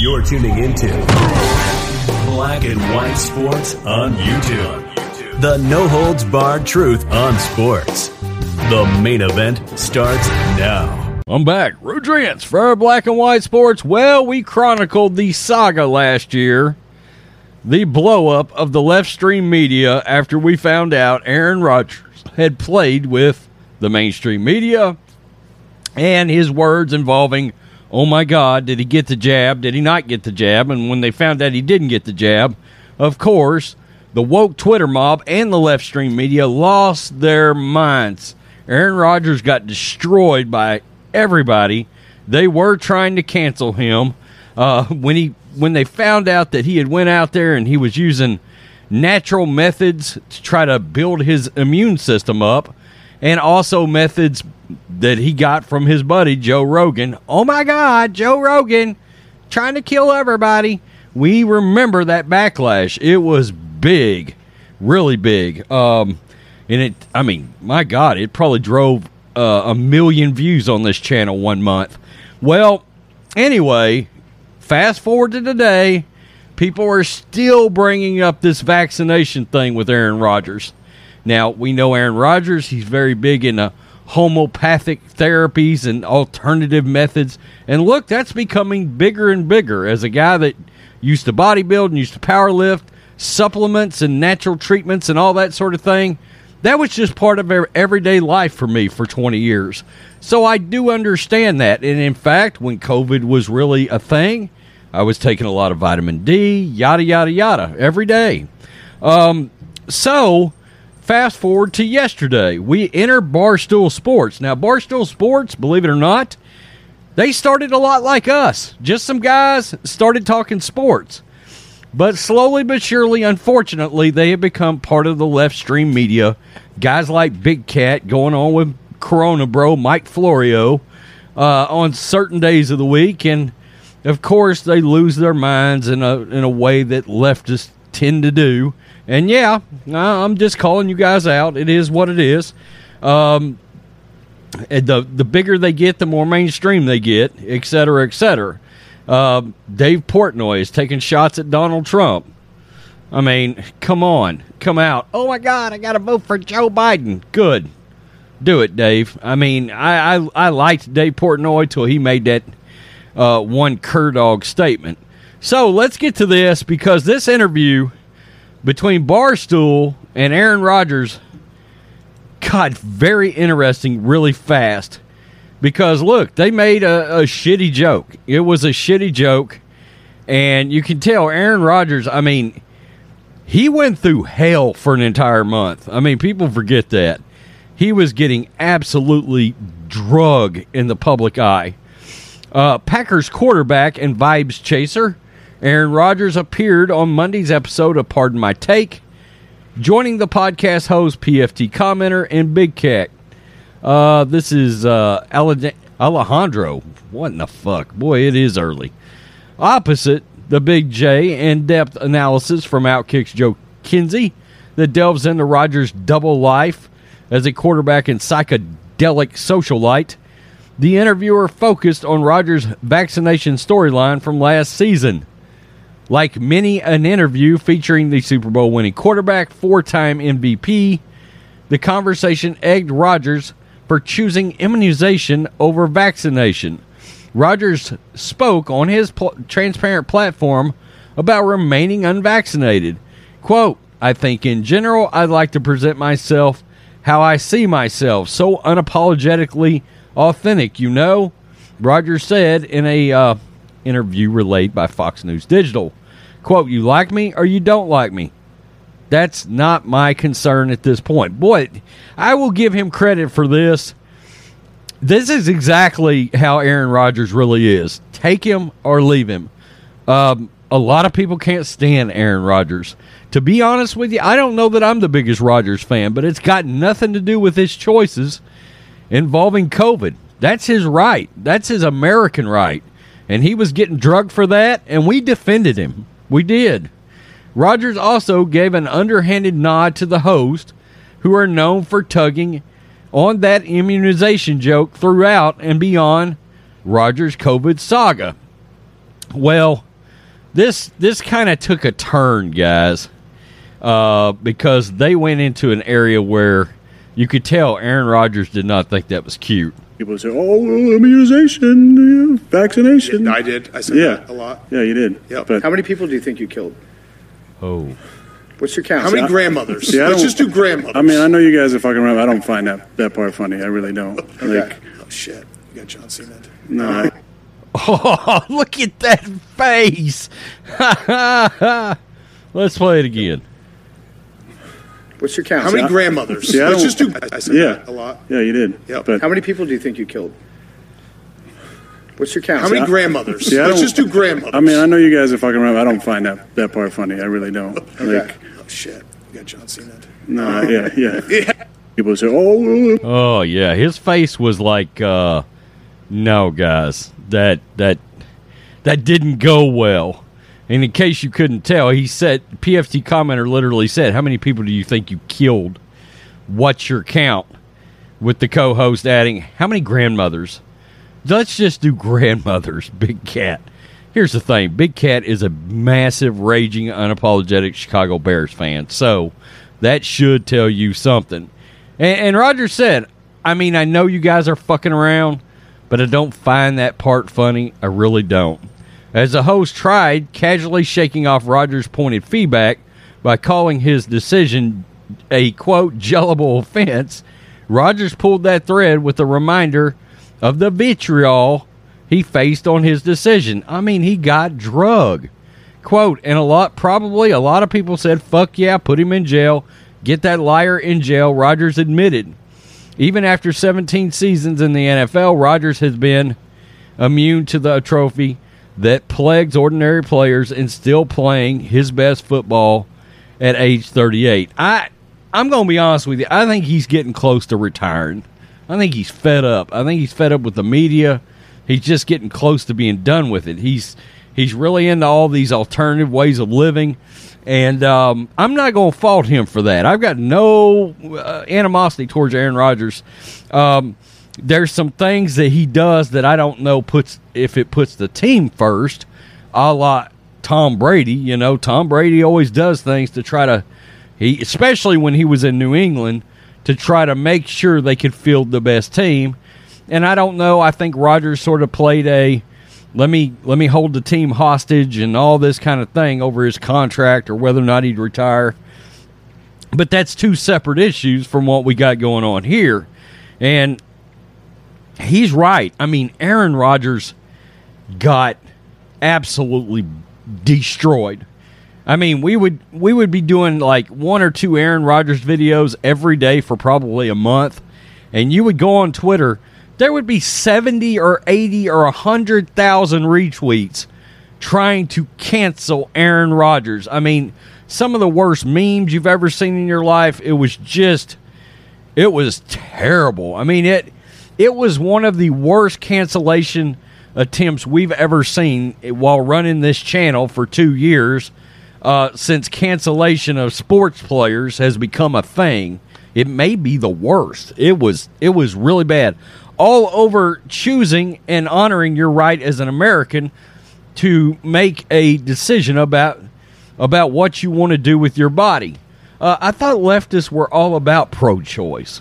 You're tuning into Black and White Sports on YouTube. The no holds barred truth on sports. The main event starts now. I'm back. Rodrance for Black and White Sports. Well, we chronicled the saga last year, the blow up of the left stream media after we found out Aaron Rodgers had played with the mainstream media and his words involving oh my God, did he get the jab? Did he not get the jab? And when they found out he didn't get the jab, of course, the woke Twitter mob and the left stream media lost their minds. Aaron Rodgers got destroyed by everybody. They were trying to cancel him uh, when he when they found out that he had went out there and he was using natural methods to try to build his immune system up and also methods that he got from his buddy Joe Rogan. Oh my God, Joe Rogan trying to kill everybody. We remember that backlash. It was big, really big. Um, and it, I mean, my God, it probably drove uh, a million views on this channel one month. Well, anyway, fast forward to today, people are still bringing up this vaccination thing with Aaron Rodgers. Now, we know Aaron Rodgers, he's very big in uh, homeopathic therapies and alternative methods. And look, that's becoming bigger and bigger as a guy that used to bodybuild and used to power lift, supplements and natural treatments and all that sort of thing. That was just part of everyday life for me for 20 years. So I do understand that. And in fact, when COVID was really a thing, I was taking a lot of vitamin D, yada, yada, yada, every day. Um, so fast forward to yesterday. We enter Barstool Sports. Now, Barstool Sports, believe it or not, they started a lot like us. Just some guys started talking sports. But slowly but surely, unfortunately, they have become part of the left stream media. Guys like Big Cat going on with Corona Bro, Mike Florio, uh, on certain days of the week. And of course, they lose their minds in a, in a way that leftists tend to do. And yeah, I'm just calling you guys out. It is what it is. Um, the the bigger they get, the more mainstream they get, et cetera, et cetera. Uh, Dave Portnoy is taking shots at Donald Trump. I mean, come on, come out. Oh my God, I got to vote for Joe Biden. Good, do it, Dave. I mean, I I, I liked Dave Portnoy till he made that uh, one cur dog statement. So let's get to this because this interview between Barstool and Aaron Rodgers got very interesting really fast because look, they made a, a, shitty joke. It was a shitty joke, and you can tell Aaron Rodgers. I mean, he went through hell for an entire month. I mean, people forget that he was getting absolutely drug in the public eye. Uh, Packers quarterback and vibes chaser Aaron Rodgers appeared on Monday's episode of Pardon My Take, joining the podcast host, PFT commenter, and Big Cat. Uh, this is uh, Alejandro. What in the fuck? Boy, it is early. Opposite the Big J in depth analysis from Outkick's Joe Kinsey that delves into Rodgers' double life as a quarterback and psychedelic socialite. The interviewer focused on Rodgers' vaccination storyline from last season. Like many an interview featuring the Super Bowl winning quarterback, four time MVP, the conversation egged Rodgers for choosing immunization over vaccination. Rodgers spoke on his pl- transparent platform about remaining unvaccinated. Quote, I think in general, I'd like to present myself how I see myself, so unapologetically authentic, you know? Rodgers said in a uh, interview relayed by Fox News Digital. Quote, you like me or you don't like me. That's not my concern at this point. Boy, I will give him credit for this. this is exactly how Aaron Rodgers really is. Take him or leave him. Um, a lot of people can't stand Aaron Rodgers. To be honest with you, I don't know that I'm the biggest Rodgers fan, but it's got nothing to do with his choices involving COVID. That's his right. That's his American right. And he was getting drugged for that, and we defended him. We did. Rodgers also gave an underhanded nod to the host, who are known for tugging on that immunization joke throughout and beyond Rodgers' COVID saga. Well, this this kind of took a turn, guys, uh, because they went into an area where you could tell Aaron Rodgers did not think that was cute. People say, "Oh, well, immunization, yeah, vaccination." I did. I said Yeah. that a lot. Yeah, you did. Yep. But How many people do you think you killed? Oh, What's your count? How many I- grandmothers? See, I Let's just do grandmothers. I mean, I know you guys are fucking around. I don't find that that part funny. I really don't. Like, oh shit, you got John Cena. no. I- oh look at that face! Let's play it again. What's your count? How many grandmothers? See, I Let's just do. I said Yeah. that a lot. yeah, you did. Yep. But How many people do you think you killed? What's your count? How many grandmothers? See, I Let's don't- just do grandmothers. I mean, I know you guys are fucking around. I don't find that that part funny. I really don't. Like, oh shit, you got John Cena. no. Yeah, yeah. People say, "Oh, well, Oh yeah, his face was like, uh, no, guys, that that that didn't go well. And in case you couldn't tell, he said PFT commenter literally said, "How many people do you think you killed? What's your count?" With the co-host adding, "How many grandmothers?" Let's just do grandmothers, Big Cat. Here's the thing: Big Cat is a massive, raging, unapologetic Chicago Bears fan, so that should tell you something. And, and Roger said, I mean, I know you guys are fucking around, but I don't find that part funny. I really don't. As the host tried casually shaking off Rodgers' pointed feedback by calling his decision a quote gullible offense, Rodgers pulled that thread with a reminder of the vitriol he faced on his decision. I mean, he got drug. Quote, and a lot, probably a lot of people said, fuck yeah, put him in jail. Get that liar in jail, Rodgers admitted. Even after 17 seasons in the NFL, Rodgers has been immune to the trophy that plagues ordinary players and still playing his best football at age 38. I I'm going to be honest with you. I think he's getting close to retiring. I think he's fed up. I think he's fed up with the media. He's just getting close to being done with it. He's he's really into all these alternative ways of living, and um, I'm not going to fault him for that. I've got no uh, animosity towards Aaron Rodgers. Um, there's some things that he does that I don't know puts if it puts the team first, a la Tom Brady. You know, Tom Brady always does things to try to he especially when he was in New England to try to make sure they could field the best team. And I don't know, I think Rodgers sort of played a let me let me hold the team hostage and all this kind of thing over his contract or whether or not he'd retire. But that's two separate issues from what we got going on here. And he's right. I mean, Aaron Rodgers got absolutely destroyed. I mean, we would we would be doing like one or two Aaron Rodgers videos every day for probably a month, and you would go on Twitter. There would be seventy or eighty or hundred thousand retweets trying to cancel Aaron Rodgers. I mean, some of the worst memes you've ever seen in your life. It was just, it was terrible. I mean it, it was one of the worst cancellation attempts we've ever seen while running this channel for two years uh, since cancellation of sports players has become a thing. It may be the worst. It was it was really bad. All over choosing and honoring your right as an American to make a decision about about what you want to do with your body. Uh, I thought leftists were all about pro-choice.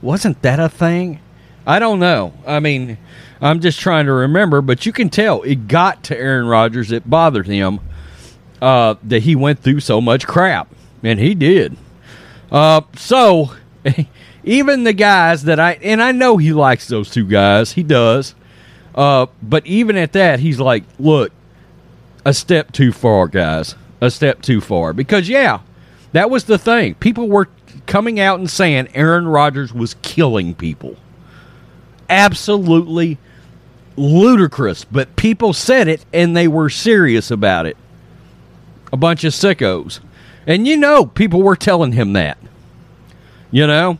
Wasn't that a thing? I don't know. I mean, I'm just trying to remember, but you can tell it got to Aaron Rodgers. It bothered him uh, that he went through so much crap, and he did. Uh, so even the guys that I and I know he likes those two guys, he does. Uh, but even at that, he's like, look, a step too far, guys. A step too far. Because yeah, that was the thing. People were coming out and saying Aaron Rodgers was killing people. Absolutely ludicrous, but people said it and they were serious about it. A bunch of sickos. And you know, people were telling him that. You know?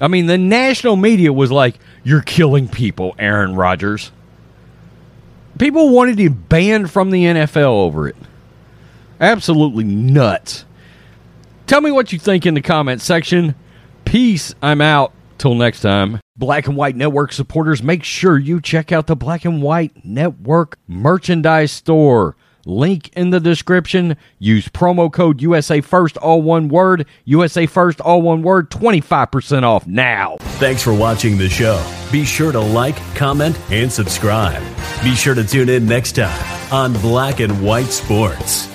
I mean, the national media was like, You're killing people, Aaron Rodgers. People wanted him banned from the NFL over it. Absolutely nuts. Tell me what you think in the comment section. Peace. I'm out. Till next time. Black and White Network supporters, make sure you check out the Black and White Network merchandise store. Link in the description. Use promo code USA First, all one word. USA First, all one word. 25% off now. Thanks for watching the show. Be sure to like, comment, and subscribe. Be sure to tune in next time on Black and White Sports.